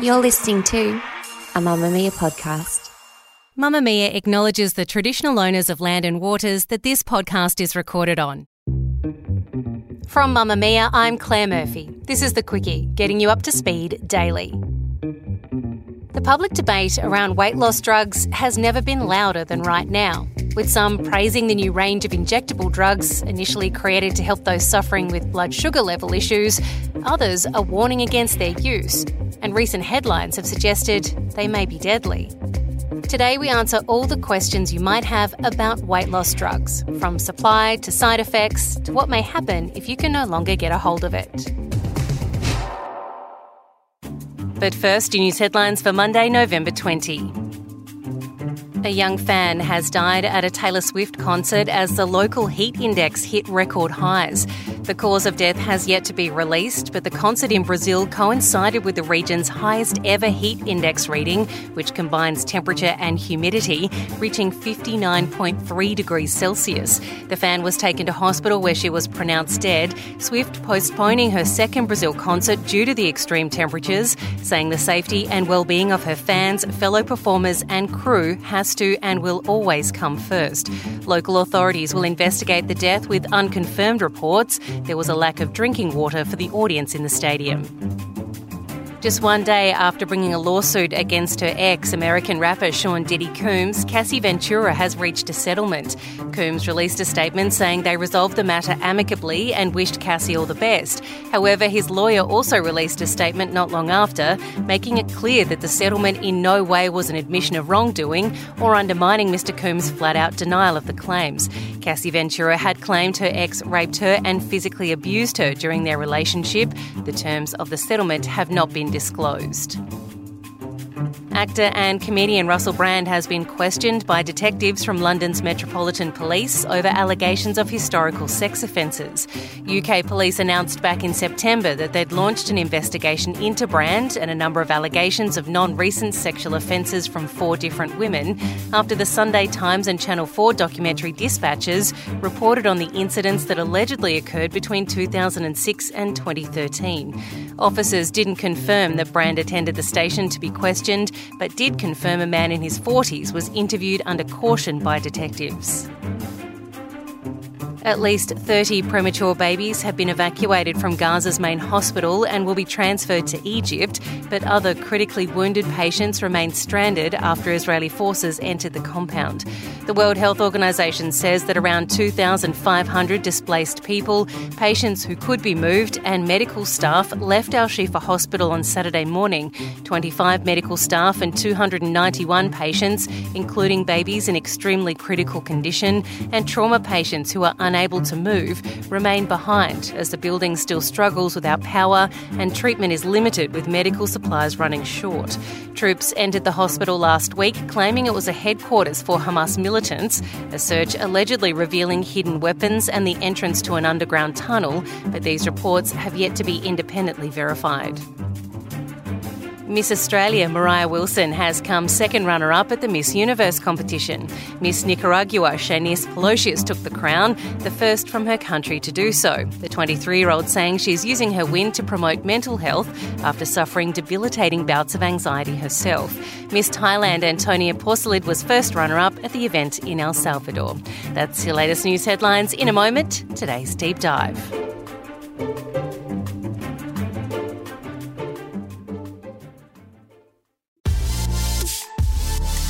You're listening to a Mamamia podcast. Mamamia acknowledges the traditional owners of land and waters that this podcast is recorded on. From Mamamia, I'm Claire Murphy. This is The Quicky, getting you up to speed daily. The public debate around weight loss drugs has never been louder than right now, with some praising the new range of injectable drugs initially created to help those suffering with blood sugar level issues. Others are warning against their use, and recent headlines have suggested they may be deadly. Today, we answer all the questions you might have about weight loss drugs, from supply to side effects to what may happen if you can no longer get a hold of it. But first, your news headlines for Monday, November 20. A young fan has died at a Taylor Swift concert as the local heat index hit record highs. The cause of death has yet to be released, but the concert in Brazil coincided with the region's highest ever heat index reading, which combines temperature and humidity, reaching 59.3 degrees Celsius. The fan was taken to hospital where she was pronounced dead, Swift postponing her second Brazil concert due to the extreme temperatures, saying the safety and well-being of her fans, fellow performers and crew has to and will always come first. Local authorities will investigate the death with unconfirmed reports. There was a lack of drinking water for the audience in the stadium. Just one day after bringing a lawsuit against her ex, American rapper Sean Diddy Combs, Cassie Ventura has reached a settlement. Combs released a statement saying they resolved the matter amicably and wished Cassie all the best. However, his lawyer also released a statement not long after, making it clear that the settlement in no way was an admission of wrongdoing or undermining Mr. Combs' flat out denial of the claims. Cassie Ventura had claimed her ex raped her and physically abused her during their relationship. The terms of the settlement have not been disclosed. Actor and comedian Russell Brand has been questioned by detectives from London's Metropolitan Police over allegations of historical sex offences. UK police announced back in September that they'd launched an investigation into Brand and a number of allegations of non recent sexual offences from four different women after the Sunday Times and Channel 4 documentary Dispatches reported on the incidents that allegedly occurred between 2006 and 2013. Officers didn't confirm that Brand attended the station to be questioned, but did confirm a man in his 40s was interviewed under caution by detectives. At least 30 premature babies have been evacuated from Gaza's main hospital and will be transferred to Egypt, but other critically wounded patients remain stranded after Israeli forces entered the compound. The World Health Organization says that around 2,500 displaced people, patients who could be moved, and medical staff left Al Shifa Hospital on Saturday morning. 25 medical staff and 291 patients, including babies in extremely critical condition and trauma patients who are unable to move, remain behind as the building still struggles without power and treatment is limited with medical supplies running short. Troops entered the hospital last week claiming it was a headquarters for Hamas militants, a search allegedly revealing hidden weapons and the entrance to an underground tunnel, but these reports have yet to be independently verified. Miss Australia Moraya Wilson has come second runner up at the Miss Universe competition. Miss Nicaragua Sheynnis Palacios took the crown, the first from her country to do so. The 23 year old saying she's using her win to promote mental health after suffering debilitating bouts of anxiety herself. Miss Thailand Anntonia Porsild was first runner up at the event in El Salvador. That's your latest news headlines in a moment. Today's deep dive.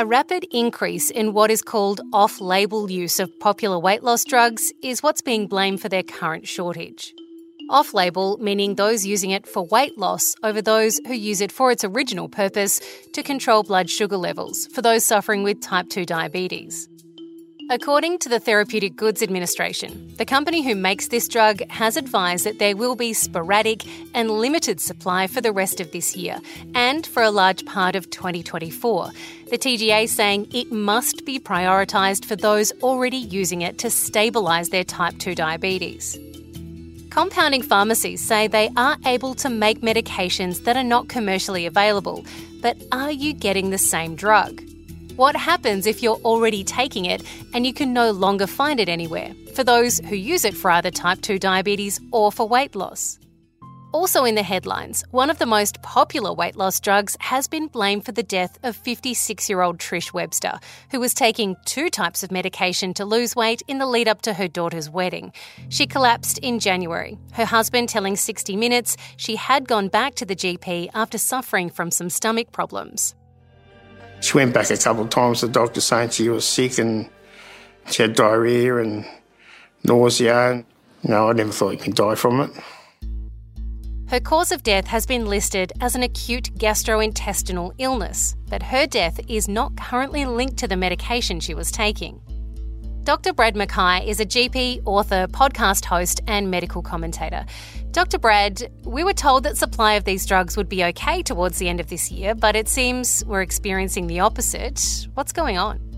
A rapid increase in what is called off label use of popular weight loss drugs is what's being blamed for their current shortage. Off label meaning those using it for weight loss over those who use it for its original purpose to control blood sugar levels for those suffering with type 2 diabetes. According to the Therapeutic Goods Administration, the company who makes this drug has advised that there will be sporadic and limited supply for the rest of this year and for a large part of 2024. The TGA saying it must be prioritised for those already using it to stabilise their type 2 diabetes. Compounding pharmacies say they are able to make medications that are not commercially available, but are you getting the same drug? What happens if you're already taking it and you can no longer find it anywhere, for those who use it for either type 2 diabetes or for weight loss? Also in the headlines, one of the most popular weight loss drugs has been blamed for the death of 56 year old Trish Webster, who was taking two types of medication to lose weight in the lead up to her daughter's wedding. She collapsed in January, her husband telling 60 Minutes she had gone back to the GP after suffering from some stomach problems. She went back a couple of times, the doctor saying she was sick and she had diarrhea and nausea. And, no, I never thought you could die from it. Her cause of death has been listed as an acute gastrointestinal illness, but her death is not currently linked to the medication she was taking. Dr. Brad McKay is a GP, author, podcast host, and medical commentator. Dr. Brad, we were told that supply of these drugs would be okay towards the end of this year, but it seems we're experiencing the opposite. What's going on?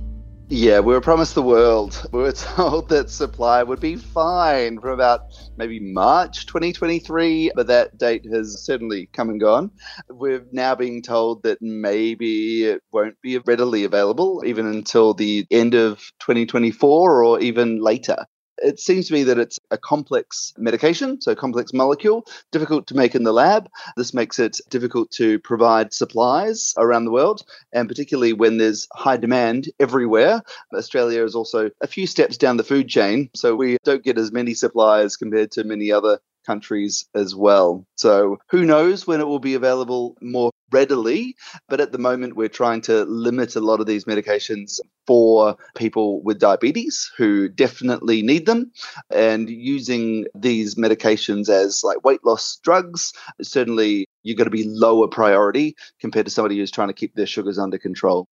Yeah, we were promised the world. We were told that supply would be fine from about maybe March 2023, but that date has certainly come and gone. We're now being told that maybe it won't be readily available even until the end of 2024 or even later. It seems to me that it's a complex medication, so complex molecule, difficult to make in the lab. This makes it difficult to provide supplies around the world, and particularly when there's high demand everywhere. Australia is also a few steps down the food chain, so we don't get as many supplies compared to many other countries as well. So who knows when it will be available more readily, but at the moment we're trying to limit a lot of these medications for people with diabetes who definitely need them and using these medications as like weight loss drugs certainly you're going to be lower priority compared to somebody who's trying to keep their sugars under control.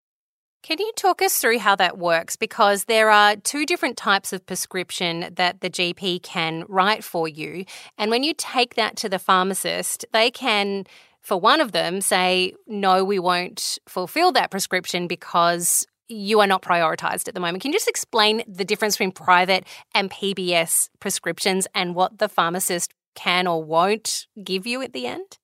Can you talk us through how that works? Because there are two different types of prescription that the GP can write for you. And when you take that to the pharmacist, they can, for one of them, say, no, we won't fulfill that prescription because you are not prioritized at the moment. Can you just explain the difference between private and PBS prescriptions and what the pharmacist can or won't give you at the end?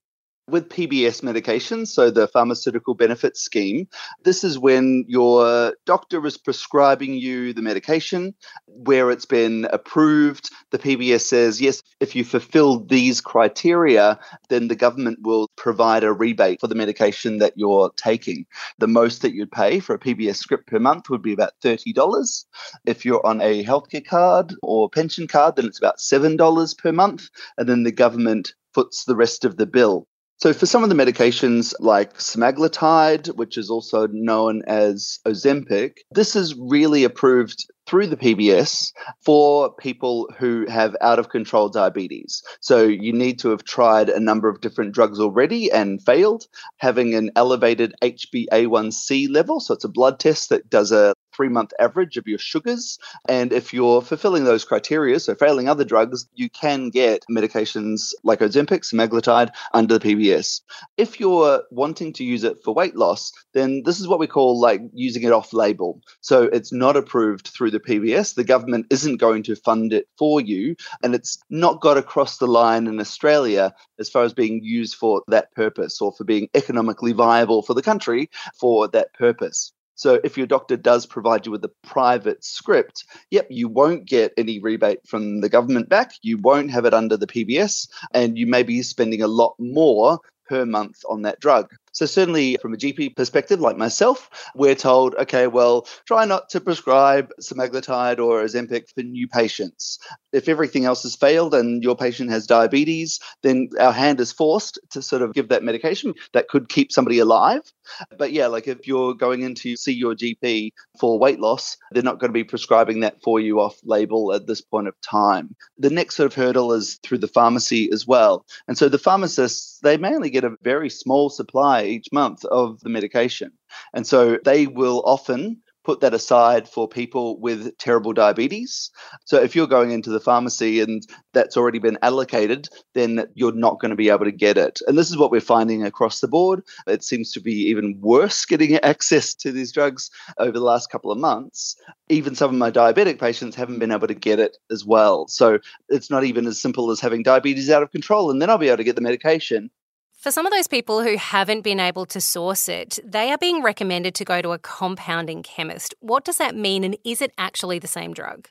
With PBS medications, so the pharmaceutical benefits scheme, this is when your doctor is prescribing you the medication where it's been approved. The PBS says, yes, if you fulfill these criteria, then the government will provide a rebate for the medication that you're taking. The most that you'd pay for a PBS script per month would be about $30. If you're on a healthcare card or pension card, then it's about $7 per month. And then the government foots the rest of the bill. So, for some of the medications like semaglutide, which is also known as Ozempic, this is really approved through the PBS for people who have out of control diabetes. So you need to have tried a number of different drugs already and failed, having an elevated HbA1c level. So it's a blood test that does a three month average of your sugars. And if you're fulfilling those criteria, so failing other drugs, you can get medications like Ozempic, semaglutide under the PBS. If you're wanting to use it for weight loss, then this is what we call like using it off label. So it's not approved through the PBS. The government isn't going to fund it for you, and it's not got across the line in Australia as far as being used for that purpose or for being economically viable for the country for that purpose. So if your doctor does provide you with a private script, yep, you won't get any rebate from the government back. You won't have it under the PBS, and you may be spending a lot more per month on that drug. So, certainly from a GP perspective, like myself, we're told, okay, well, try not to prescribe semaglutide or Ozempic for new patients. If everything else has failed and your patient has diabetes, then our hand is forced to sort of give that medication that could keep somebody alive. But yeah, like if you're going in to see your GP for weight loss, they're not going to be prescribing that for you off label at this point of time. The next sort of hurdle is through the pharmacy as well. And so the pharmacists, they mainly get a very small supply each month of the medication. And so they will often put that aside for people with terrible diabetes. So if you're going into the pharmacy and that's already been allocated, then you're not going to be able to get it. And this is what we're finding across the board. It seems to be even worse getting access to these drugs over the last couple of months. Even some of my diabetic patients haven't been able to get it as well. So it's not even as simple as having diabetes out of control and then I'll be able to get the medication. For some of those people who haven't been able to source it, they are being recommended to go to a compounding chemist. What does that mean, and is it actually the same drug?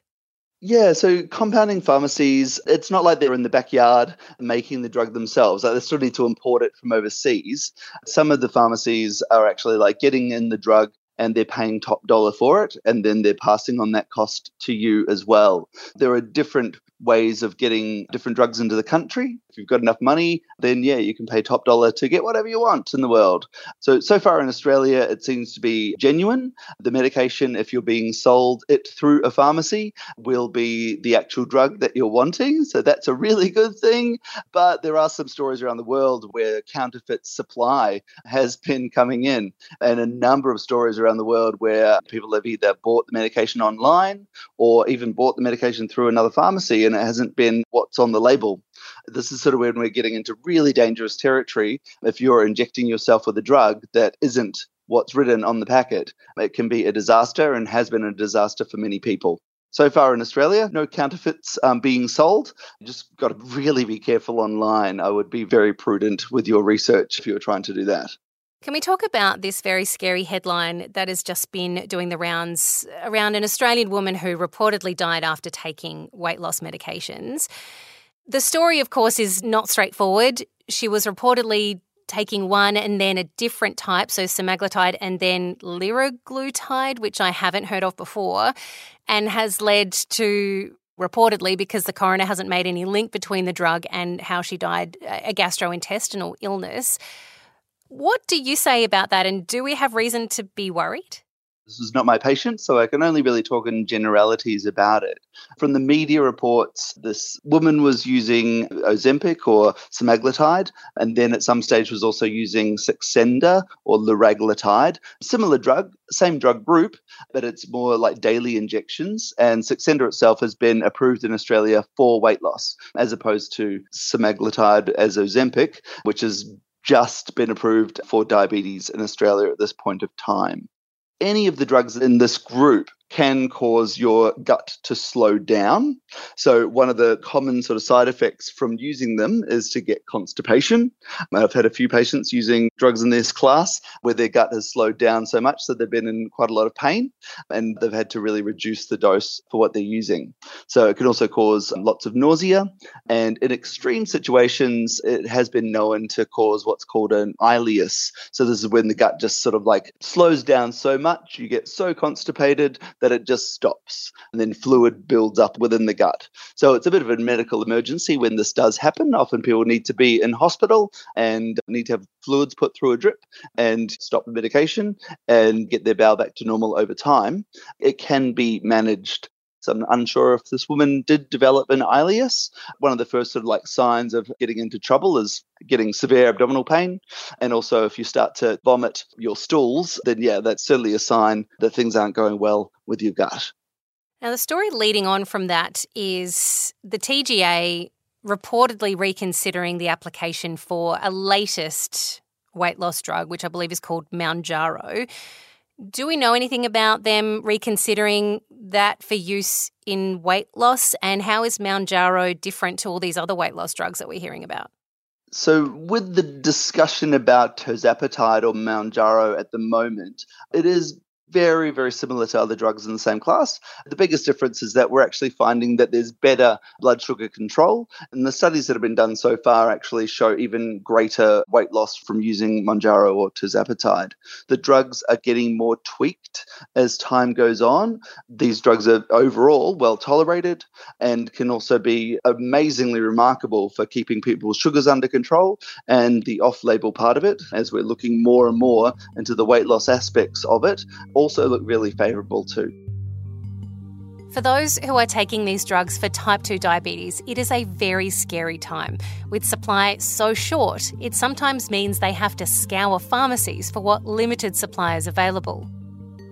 Yeah, so compounding pharmacies, it's not like they're in the backyard making the drug themselves. Like they still need to import it from overseas. Some of the pharmacies are actually like getting in the drug and they're paying top dollar for it, and then they're passing on that cost to you as well. There are different ways of getting different drugs into the country. If you've got enough money, then yeah, you can pay top dollar to get whatever you want in the world. So, so far in Australia, it seems to be genuine. The medication, if you're being sold it through a pharmacy, will be the actual drug that you're wanting. So, that's a really good thing. But there are some stories around the world where counterfeit supply has been coming in, and a number of stories around the world where people have either bought the medication online or even bought the medication through another pharmacy and it hasn't been what's on the label. This is sort of when we're getting into really dangerous territory. If you're injecting yourself with a drug that isn't what's written on the packet, it can be a disaster and has been a disaster for many people. So far in Australia, no counterfeits um, being sold. You just got to really be careful online. I would be very prudent with your research if you're trying to do that. Can we talk about this very scary headline that has just been doing the rounds around an Australian woman who reportedly died after taking weight loss medications? The story, of course, is not straightforward. She was reportedly taking one and then a different type, so semaglutide and then liraglutide, which I haven't heard of before, and has led to reportedly because the coroner hasn't made any link between the drug and how she died a gastrointestinal illness. What do you say about that? And do we have reason to be worried? This is not my patient, so I can only really talk in generalities about it. From the media reports, this woman was using Ozempic or semaglutide, and then at some stage was also using Saxenda or liraglutide. Similar drug, same drug group, but it's more like daily injections. And Saxenda itself has been approved in Australia for weight loss, as opposed to semaglutide as Ozempic, which is just been approved for diabetes in Australia at this point of time. Any of the drugs in this group can cause your gut to slow down. So, one of the common sort of side effects from using them is to get constipation. I've had a few patients using drugs in this class where their gut has slowed down so much that they've been in quite a lot of pain and they've had to really reduce the dose for what they're using. So, it can also cause lots of nausea. And in extreme situations, it has been known to cause what's called an ileus. So, this is when the gut just sort of like slows down so much, you get so constipated that it just stops and then fluid builds up within the gut. So it's a bit of a medical emergency when this does happen. Often people need to be in hospital and need to have fluids put through a drip and stop the medication and get their bowel back to normal over time. It can be managed so I'm unsure if this woman did develop an ileus. One of the first sort of like signs of getting into trouble is getting severe abdominal pain. And also if you start to vomit your stools, then yeah, that's certainly a sign that things aren't going well with your gut. Now, the story leading on from that is the TGA reportedly reconsidering the application for a latest weight loss drug, which I believe is called Mounjaro. Do we know anything about them reconsidering that for use in weight loss? And how is Mounjaro different to all these other weight loss drugs that we're hearing about? So, with the discussion about tirzepatide or Mounjaro at the moment, it is very, very similar to other drugs in the same class. The biggest difference is that we're actually finding that there's better blood sugar control. And the studies that have been done so far actually show even greater weight loss from using Mounjaro or tirzepatide. The drugs are getting more tweaked as time goes on. These drugs are overall well tolerated and can also be amazingly remarkable for keeping people's sugars under control and the off label part of it, as we're looking more and more into the weight loss aspects of it, also look really favorable too. For those who are taking these drugs for type 2 diabetes, it is a very scary time. With supply so short, it sometimes means they have to scour pharmacies for what limited supply is available.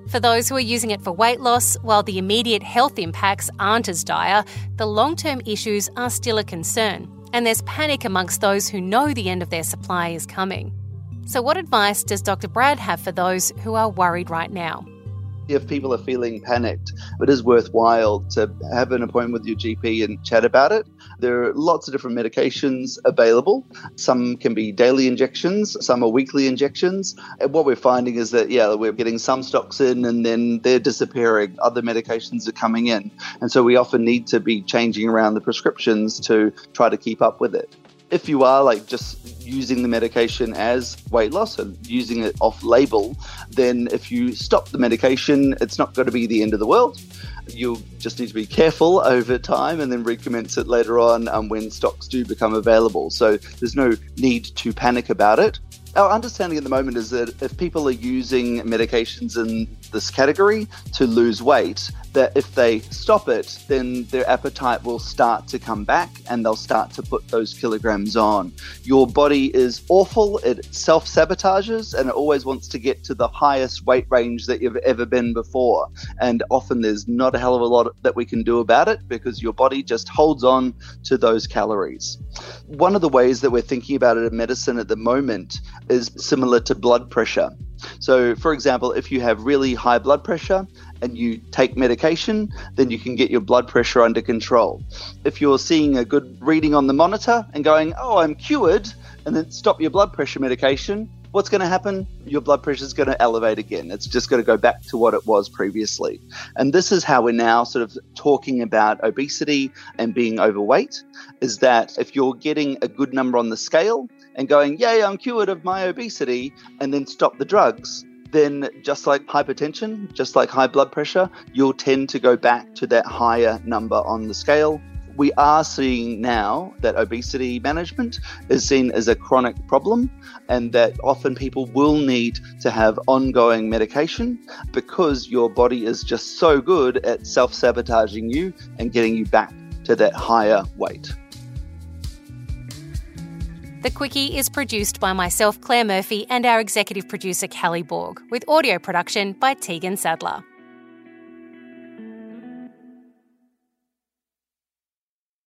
For those who are using it for weight loss, while the immediate health impacts aren't as dire, the long term issues are still a concern, and there's panic amongst those who know the end of their supply is coming. So, what advice does Dr. Brad have for those who are worried right now? if people are feeling panicked, it is worthwhile to have an appointment with your GP and chat about it. There are lots of different medications available. Some can be daily injections, some are weekly injections. And what we're finding is that, yeah, we're getting some stocks in and then they're disappearing. Other medications are coming in. And so we often need to be changing around the prescriptions to try to keep up with it if you are like just using the medication as weight loss and using it off label, then if you stop the medication, it's not going to be the end of the world. You'll just need to be careful over time and then recommence it later on um, when stocks do become available. So there's no need to panic about it. Our understanding at the moment is that if people are using medications in this category to lose weight, that if they stop it, then their appetite will start to come back and they'll start to put those kilograms on. Your body is awful, it self sabotages and it always wants to get to the highest weight range that you've ever been before. And often there's not a hell of a lot that we can do about it because your body just holds on to those calories. One of the ways that we're thinking about it in medicine at the moment is similar to blood pressure. So, for example, if you have really high blood pressure and you take medication, then you can get your blood pressure under control. If you're seeing a good reading on the monitor and going, oh, I'm cured, and then stop your blood pressure medication, what's going to happen? Your blood pressure is going to elevate again. It's just going to go back to what it was previously. And this is how we're now sort of talking about obesity and being overweight is that if you're getting a good number on the scale and going, yay, I'm cured of my obesity, and then stop the drugs, then just like hypertension, just like high blood pressure, you'll tend to go back to that higher number on the scale. We are seeing now that obesity management is seen as a chronic problem, and that often people will need to have ongoing medication because your body is just so good at self sabotaging you and getting you back to that higher weight. The Quicky is produced by myself, Claire Murphy, and our executive producer, Kally Borg, with audio production by Tegan Sadler.